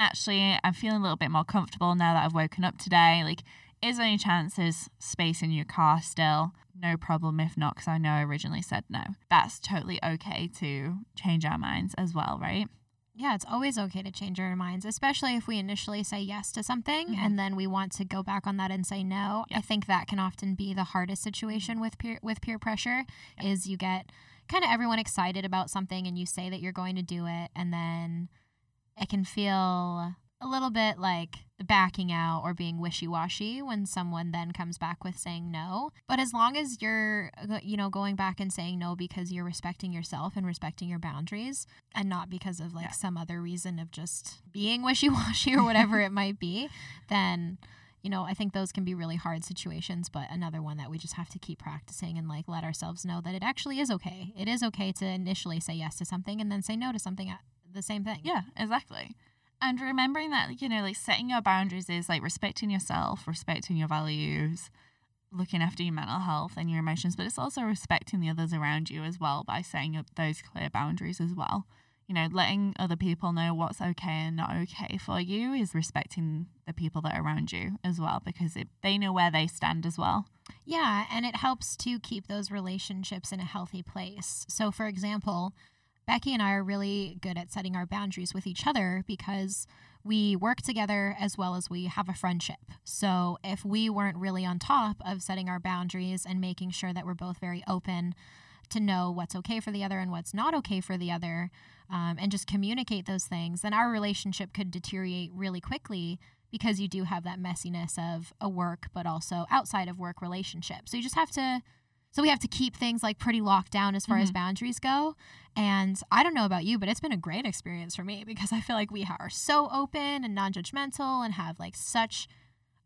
actually I'm feeling a little bit more comfortable now that I've woken up today. Like, is there any chance there's space in your car still? No problem if not, because I know I originally said no. That's totally okay to change our minds as well, right? Yeah, it's always okay to change our minds, especially if we initially say yes to something Mhm. and then we want to go back on that and say no. I think that can often be the hardest situation with peer with peer pressure is you get kind of everyone excited about something and you say that you're going to do it and then it can feel a little bit like backing out or being wishy-washy when someone then comes back with saying no. But as long as you're uh, you know going back and saying no because you're respecting yourself and respecting your boundaries and not because of like Yeah. some other reason of just being wishy-washy or whatever it might be, then you know, I think those can be really hard situations, but another one that we just have to keep practicing and like let ourselves know that it actually is okay. It is okay to initially say yes to something and then say no to something at the same thing. Yeah, exactly. And remembering that, you know, like setting your boundaries is like respecting yourself, respecting your values, looking after your mental health and your emotions, but it's also respecting the others around you as well by setting up those clear boundaries as well. You know, letting other people know what's okay and not okay for you is respecting the people that are around you as well because it, they know where they stand as well. Yeah, and it helps to keep those relationships in a healthy place. So, for example, Becky and I are really good at setting our boundaries with each other because we work together as well as we have a friendship. So, if we weren't really on top of setting our boundaries and making sure that we're both very open to know what's okay for the other and what's not okay for the other, um, and just communicate those things, then our relationship could deteriorate really quickly because you do have that messiness of a work but also outside of work relationship. So you just have to so we have to keep things like pretty locked down as far as boundaries go. And I don't know about you, but it's been a great experience for me because I feel like we are so open and non-judgmental and have like such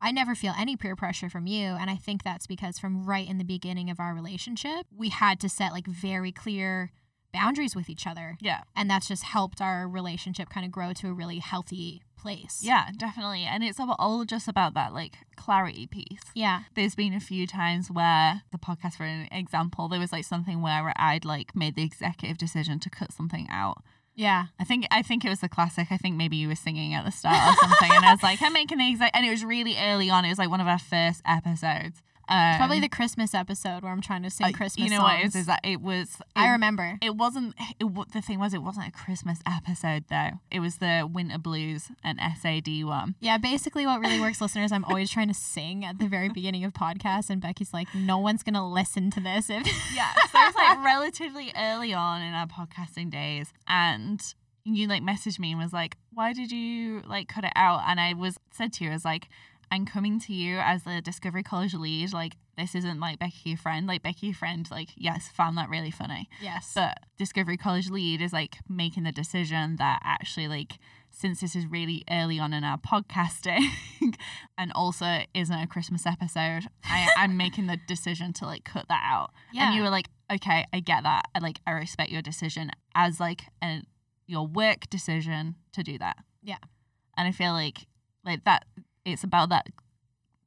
I never feel any peer pressure from you and I think that's because from right in the beginning of our relationship, we had to set like very clear boundaries with each other Yeah. and that's just helped our relationship kind of grow to a really healthy place. Yeah, definitely. And it's all just about that like clarity piece. Yeah. there's been a few times where the podcast for an example there was like something where i'd like made the executive decision to cut something out Yeah. i think i think it was the classic i think maybe you were singing at the start or something and i was like i'm making the exec and it was really early on it was like one of our first episodes um, Probably the Christmas episode where I'm trying to sing uh, Christmas you know songs. what it is is that it was I remember. it wasn't it, the thing was it wasn't a christmas episode though it was the winter blues and sad one Yeah, basically what really works, listeners. I'm always trying to sing at the very beginning of podcasts, and Becky's like, "No one's gonna listen to this." If Yeah. So it was like relatively early on in our podcasting days. And you like messaged me and was like, why did you like cut it out? And I was said to you, I was like, I'm coming to you as the Discovery College lead. Like, this isn't like Becky, your friend. Like, Becky, your friend, like, yes, found that really funny. yes, But Discovery College lead is like making the decision that actually, like, since this is really early on in our podcasting and also isn't a Christmas episode, I, I'm making the decision to like cut that out. yeah, And you were like, okay, I get that. I like, I respect your decision as like a, your work decision to do that. Yeah. And I feel like, like that, it's about that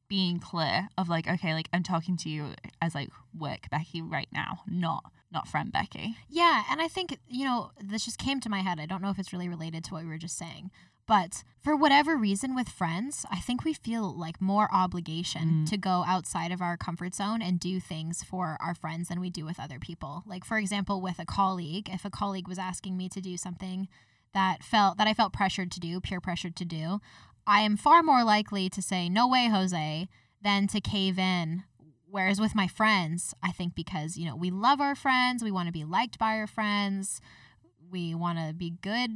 being clear of like, okay, like I'm talking to you as like work Becky right now, not, not friend Becky. yeah. And I think you know this just came to my head. I don't know if it's really related to what we were just saying, but for whatever reason, with friends, I think we feel like more obligation Mm. to go outside of our comfort zone and do things for our friends than we do with other people. Like for example, with a colleague, if a colleague was asking me to do something that felt that I felt pressured to do, peer pressured to do, I am far more likely to say no way, Jose, than to cave in. Whereas with my friends, I think because you know we love our friends, we want to be liked by our friends, we want to be good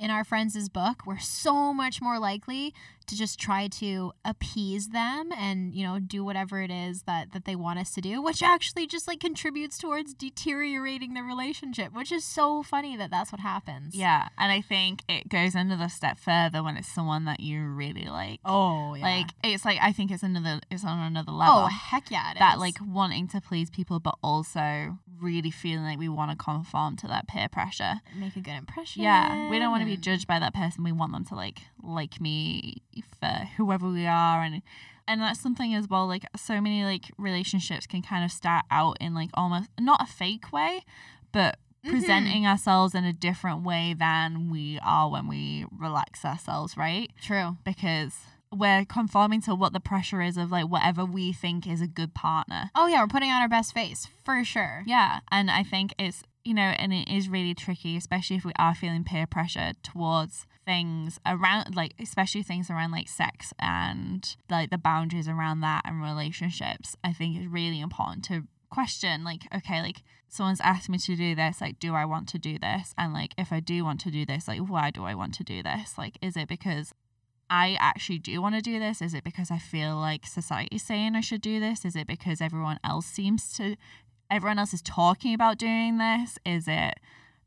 in our friends' book, we're so much more likely to just try to appease them and, you know, do whatever it is that, that they want us to do, which actually just like contributes towards deteriorating the relationship, which is so funny that that's what happens. Yeah. And I think it goes another step further when it's someone that you really like. Oh, yeah. Like, it's like, I think it's another, it's on another oh, level. oh, heck yeah. it that is. like wanting to please people, but also really feeling like we want to conform to that peer pressure. make a good impression. Yeah, we don't want to be and- judged by that person. We want them to like like me for whoever we are, and and that's something as well. Like so many like relationships can kind of start out in like almost not a fake way, but Mhm. presenting ourselves in a different way than we are when we relax ourselves, right? True. Because we're conforming to what the pressure is of like whatever we think is a good partner. Oh, yeah. We're putting on our best face for sure. Yeah, and I think it's you know, and it is really tricky, especially if we are feeling peer pressure towards things around, like especially things around like sex and like the boundaries around that and relationships. I think it's really important to question, like, okay, like someone's asked me to do this, like, do I want to do this? And like, if I do want to do this, like, why do I want to do this? Like, is it because I actually do want to do this? Is it because I feel like society's saying I should do this? Is it because everyone else seems to, everyone else is talking about doing this? Is it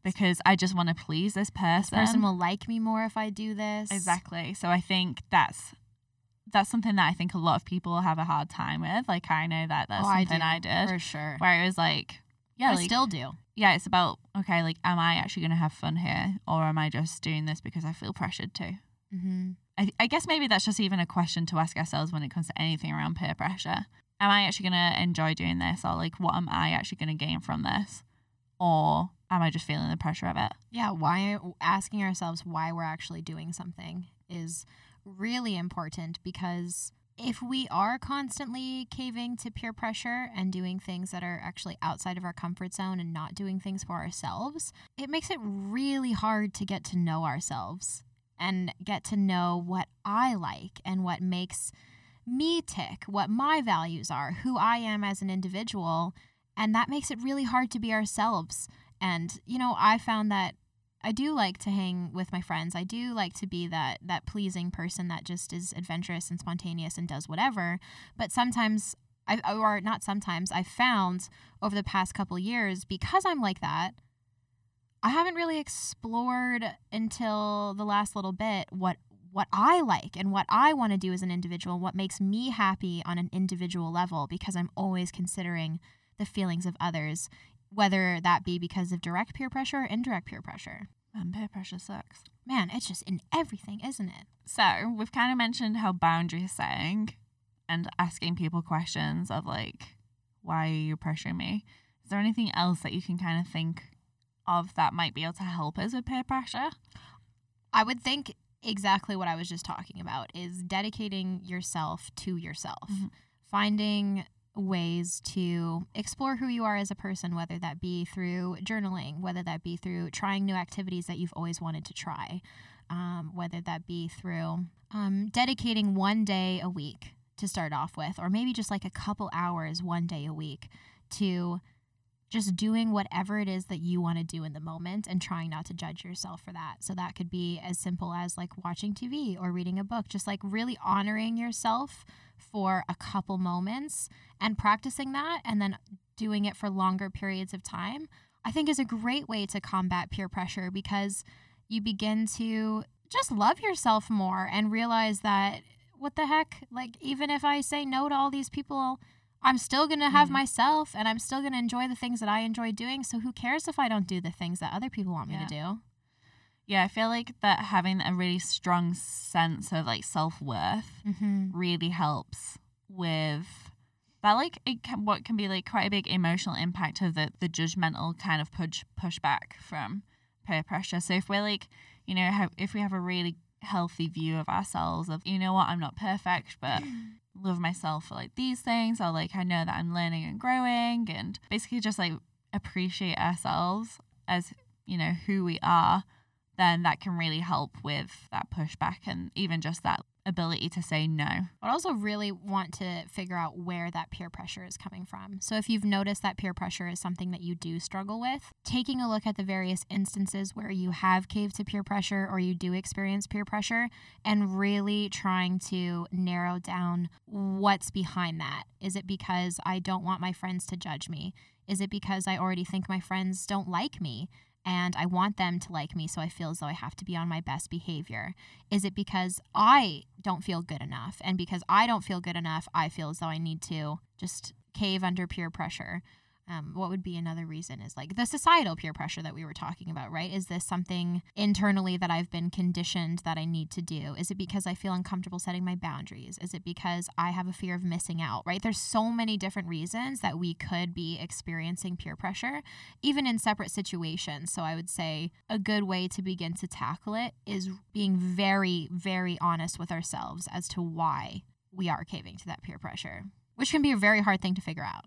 because I just want to please this person? This person will like me more if I do this. Exactly. So I think that's that's something that I think a lot of people have a hard time with. Like I know that that's oh, I something do, I, did, For sure. where it was like, yeah, I like, still do. yeah, it's about okay, like, am I actually gonna have fun here, or am I just doing this because I feel pressured to? Mm-hmm. I, I guess maybe that's just even a question to ask ourselves when it comes to anything around peer pressure. Am I actually going to enjoy doing this? Or, like, what am I actually going to gain from this? Or am I just feeling the pressure of it? Yeah, why asking ourselves why we're actually doing something is really important because if we are constantly caving to peer pressure and doing things that are actually outside of our comfort zone and not doing things for ourselves, it makes it really hard to get to know ourselves and get to know what I like and what makes me tick, what my values are, who I am as an individual. And that makes it really hard to be ourselves. And, you know, I found that I do like to hang with my friends. I do like to be that that pleasing person that just is adventurous and spontaneous and does whatever. But sometimes I or not sometimes I've found over the past couple years because I'm like that, I haven't really explored until the last little bit what what I like and what I want to do as an individual, what makes me happy on an individual level because I'm always considering the feelings of others, whether that be because of direct peer pressure or indirect peer pressure. And peer pressure sucks. Man, it's just in everything, isn't it? So we've kind of mentioned how boundary setting and asking people questions of like, why are you pressuring me? Is there anything else that you can kind of think of that might be able to help us with peer pressure? I would think exactly what I was just talking about is dedicating yourself to yourself, Mhm. finding ways to explore who you are as a person, whether that be through journaling, whether that be through trying new activities that you've always wanted to try, um, whether that be through um, dedicating one day a week to start off with, or maybe just like a couple hours one day a week to just doing whatever it is that you want to do in the moment and trying not to judge yourself for that. So that could be as simple as like watching TV or reading a book, just like really honoring yourself for a couple moments and practicing that and then doing it for longer periods of time. I think is a great way to combat peer pressure because you begin to just love yourself more and realize that what the heck, like even if I say no to all these people, I'm still going to have Mhm. myself and I'm still going to enjoy the things that I enjoy doing. So who cares if I don't do the things that other people want me Yeah. to do? Yeah, I feel like that having a really strong sense of like self worth Mm-hmm. really helps with that like it can, what can be like quite a big emotional impact of the the judgmental kind of push pushback from peer pressure so if we're like you know have, if we have a really healthy view of ourselves of you know what i'm not perfect but love myself for like these things or like i know that i'm learning and growing and basically just like appreciate ourselves as you know who we are then that can really help with that pushback and even just that ability to say no. But also really want to figure out where that peer pressure is coming from. So if you've noticed that peer pressure is something that you do struggle with, taking a look at the various instances where you have caved to peer pressure or you do experience peer pressure and really trying to narrow down what's behind that. Is it because I don't want my friends to judge me? Is it because I already think my friends don't like me? And I want them to like me, so I feel as though I have to be on my best behavior? Is it because I don't feel good enough? And because I don't feel good enough, I feel as though I need to just cave under peer pressure? Um, what would be another reason is like the societal peer pressure that we were talking about, right? Is this something internally that I've been conditioned that I need to do? Is it because I feel uncomfortable setting my boundaries? Is it because I have a fear of missing out, right? There's so many different reasons that we could be experiencing peer pressure, even in separate situations. So I would say a good way to begin to tackle it is being very, very honest with ourselves as to why we are caving to that peer pressure, which can be a very hard thing to figure out.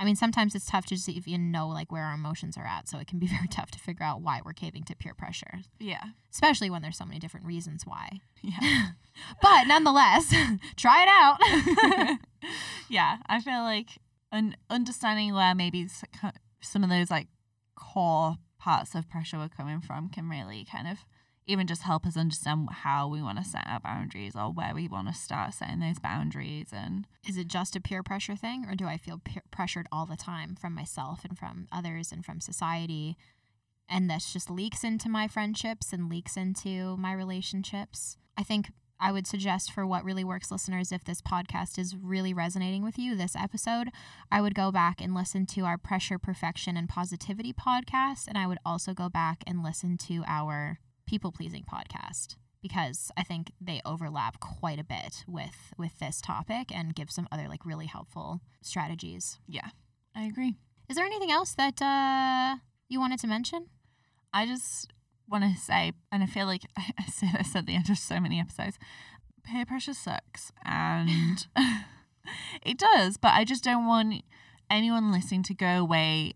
I mean, sometimes it's tough to just even know like where our emotions are at. So it can be very tough to figure out why we're caving to peer pressure, Yeah. especially when there's so many different reasons why. Yeah. But nonetheless, try it out. yeah. I feel like un- understanding where maybe some of those like core parts of pressure were coming from can really kind of even just help us understand how we want to set our boundaries or where we want to start setting those boundaries and Is it just a peer pressure thing, or do I feel peer- pressured all the time from myself and from others and from society? And this just leaks into my friendships and leaks into my relationships. I think I would suggest for what really works listeners, if this podcast is really resonating with you, this episode, I would go back and listen to our Pressure, Perfection, and Positivity podcast. And I would also go back and listen to our People Pleasing podcast because I think they overlap quite a bit with with this topic and give some other like really helpful strategies. yeah i agree Is there anything else that uh, you wanted to mention? i just want to say and i feel like i say this at the end of so many episodes peer pressure sucks and it does but i just don't want anyone listening to go away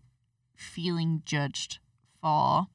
feeling judged for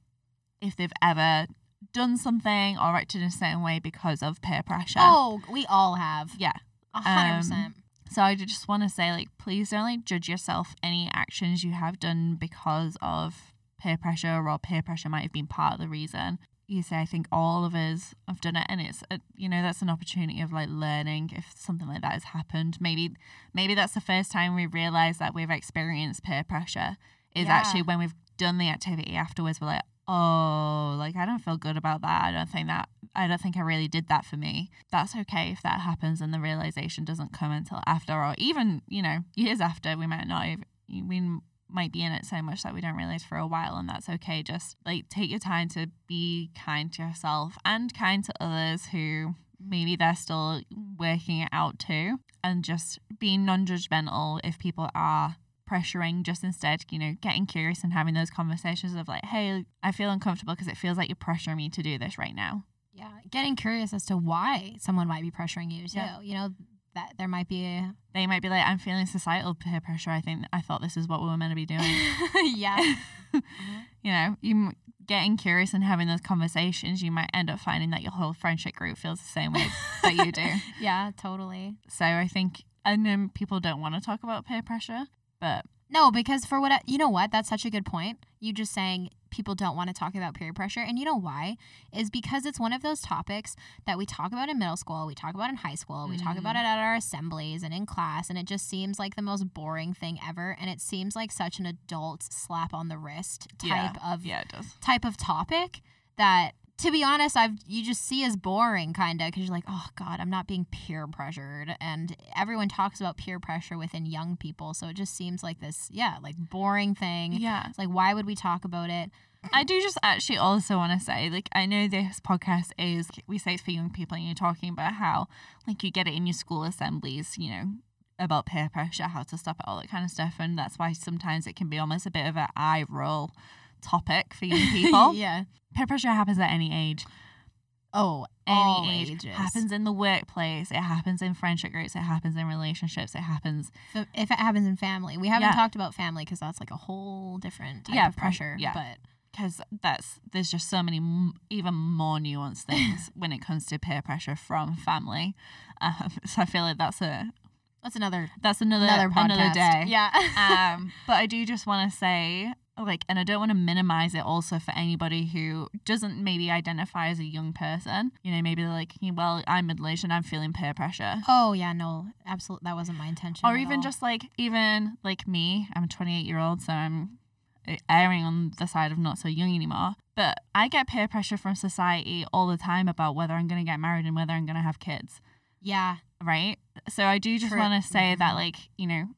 if they've ever done something or acted in a certain way because of peer pressure Oh, we all have. yeah A hundred Um. So I just want to say, like, please don't like judge yourself any actions you have done because of peer pressure or peer pressure might have been part of the reason. You say, I think all of us have done it, and it's a, you know that's an opportunity of like learning if something like that has happened. Maybe maybe that's the first time we realize that we've experienced peer pressure is Yeah. actually when we've done the activity afterwards. We're like, oh, like I don't feel good about that. I don't think that I don't think I really did that for me. That's okay if that happens and the realization doesn't come until after, or even you know years after. We might not. Even, we might be in it so much that we don't realize for a while, and that's okay. Just like take your time to be kind to yourself and kind to others who maybe they're still working it out too, and just being non-judgmental if people are pressuring just instead you know getting curious and having those conversations of like hey i feel uncomfortable because it feels like you're pressuring me to do this right now Yeah, getting curious as to why someone might be pressuring you too. Yeah. You know that there might be. A... they might be like i'm feeling societal peer pressure i think i thought this is what we were meant to be doing yeah. Uh-huh. you know you m- getting curious and having those conversations you might end up finding that your whole friendship group feels the same way that you do yeah. Totally. so i think i know people don't want to talk about peer pressure but No, because for what I, you know what? That's such a good point. You just saying people don't want to talk about peer pressure. And you know why? Is because it's one of those topics that we talk about in middle school, we talk about in high school, we talk about mm-hmm. it at our assemblies and in class. And it just seems like the most boring thing ever. And it seems like such an adult slap on the wrist type of yeah it does type of topic that to be honest i've you just see as boring kind of because you're like oh god i'm not being peer pressured. And everyone talks about peer pressure within young people so it just seems like this yeah like boring thing. Yeah. It's like why would we talk about it? I do just actually also want to say, like, I know this podcast is, we say it's for young people, and you're talking about how, like, you get it in your school assemblies, you know, about peer pressure, how to stop it, all that kind of stuff. And that's why sometimes it can be almost a bit of an eye roll topic for young people. yeah Peer pressure happens at any age. oh Any age. ages. happens in the workplace. It happens in friendship groups. It happens in relationships. It happens. if, if it happens in family we haven't Yeah. talked about family because that's like a whole different type Yeah, of pressure yeah. but because that's there's just so many m- even more nuanced things when it comes to peer pressure from family. Um, so I feel like that's a That's another that's another another another day. Yeah. um, but I do just want to say, like, and I don't want to minimize it also for anybody who doesn't maybe identify as a young person. You know, maybe they're like, well, I'm middle aged and I'm feeling peer pressure. oh yeah, no, absolutely. That wasn't my intention. Or even all. just like, even like me, I'm a 28 year old, so I'm uh, erring on the side of not so young anymore. But I get peer pressure from society all the time about whether I'm going to get married and whether I'm going to have kids yeah, right? So I do just want to say that, Mhm. like, you know,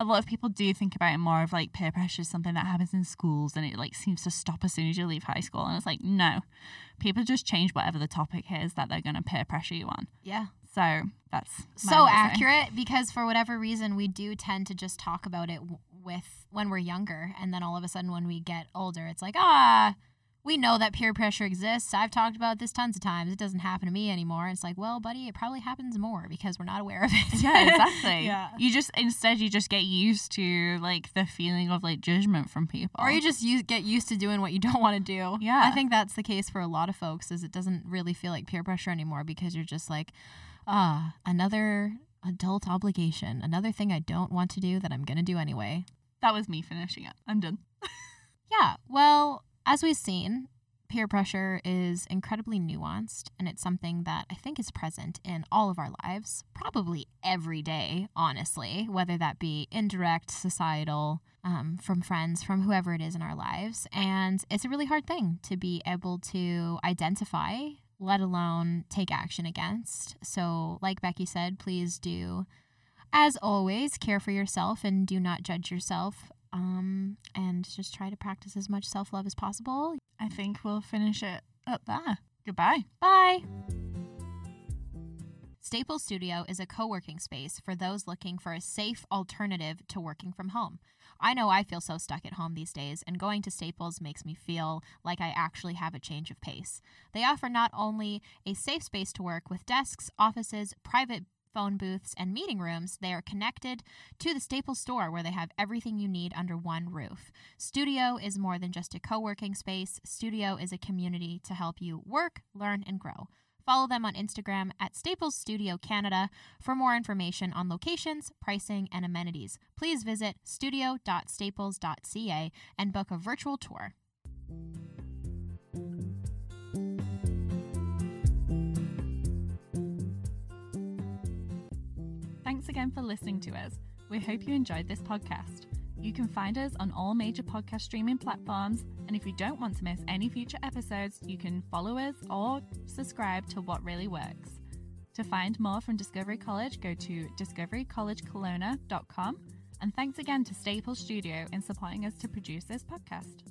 a lot of people do think about it more of like peer pressure is something that happens in schools and it like seems to stop as soon as you leave high school. And it's like, no, people just change whatever the topic is that they're going to peer pressure you on. yeah. So that's so accurate because for whatever reason we do tend to just talk about it w- with when we're younger and then all of a sudden when we get older it's like ah we know that peer pressure exists i've talked about this tons of times it doesn't happen to me anymore it's like well buddy it probably happens more because we're not aware of it Yeah, exactly. yeah You just instead you just get used to like the feeling of like judgment from people. or you just use, get used to doing what you don't want to do Yeah. i think that's the case for a lot of folks is it doesn't really feel like peer pressure anymore because you're just like ah another adult obligation another thing i don't want to do that i'm going to do anyway that was me finishing it. I'm done. Yeah, well, as we've seen, peer pressure is incredibly nuanced, and it's something that I think is present in all of our lives, probably every day, honestly, whether that be indirect, societal, um, from friends, from whoever it is in our lives. And it's a really hard thing to be able to identify, let alone take action against. So, like Becky said, please do. As always, care for yourself and do not judge yourself um, and just try to practice as much self love as possible. I think we'll finish it up there. Goodbye. Bye. Staples Studio is a co working space for those looking for a safe alternative to working from home. I know I feel so stuck at home these days, and going to Staples makes me feel like I actually have a change of pace. They offer not only a safe space to work with desks, offices, private phone booths, and meeting rooms, they are connected to the Staples store where they have everything you need under one roof. Studio is more than just a co working space, Studio is a community to help you work, learn, and grow. Follow them on Instagram at Staples Studio Canada for more information on locations, pricing, and amenities. Please visit studio.staples.ca and book a virtual tour. Thanks again for listening to us. We hope you enjoyed this podcast. You can find us on all major podcast streaming platforms, and if you don't want to miss any future episodes, you can follow us or subscribe to What Really Works. To find more from Discovery College, go to discoverycollegekelowna.com. And thanks again to Staples Studio in supporting us to produce this podcast.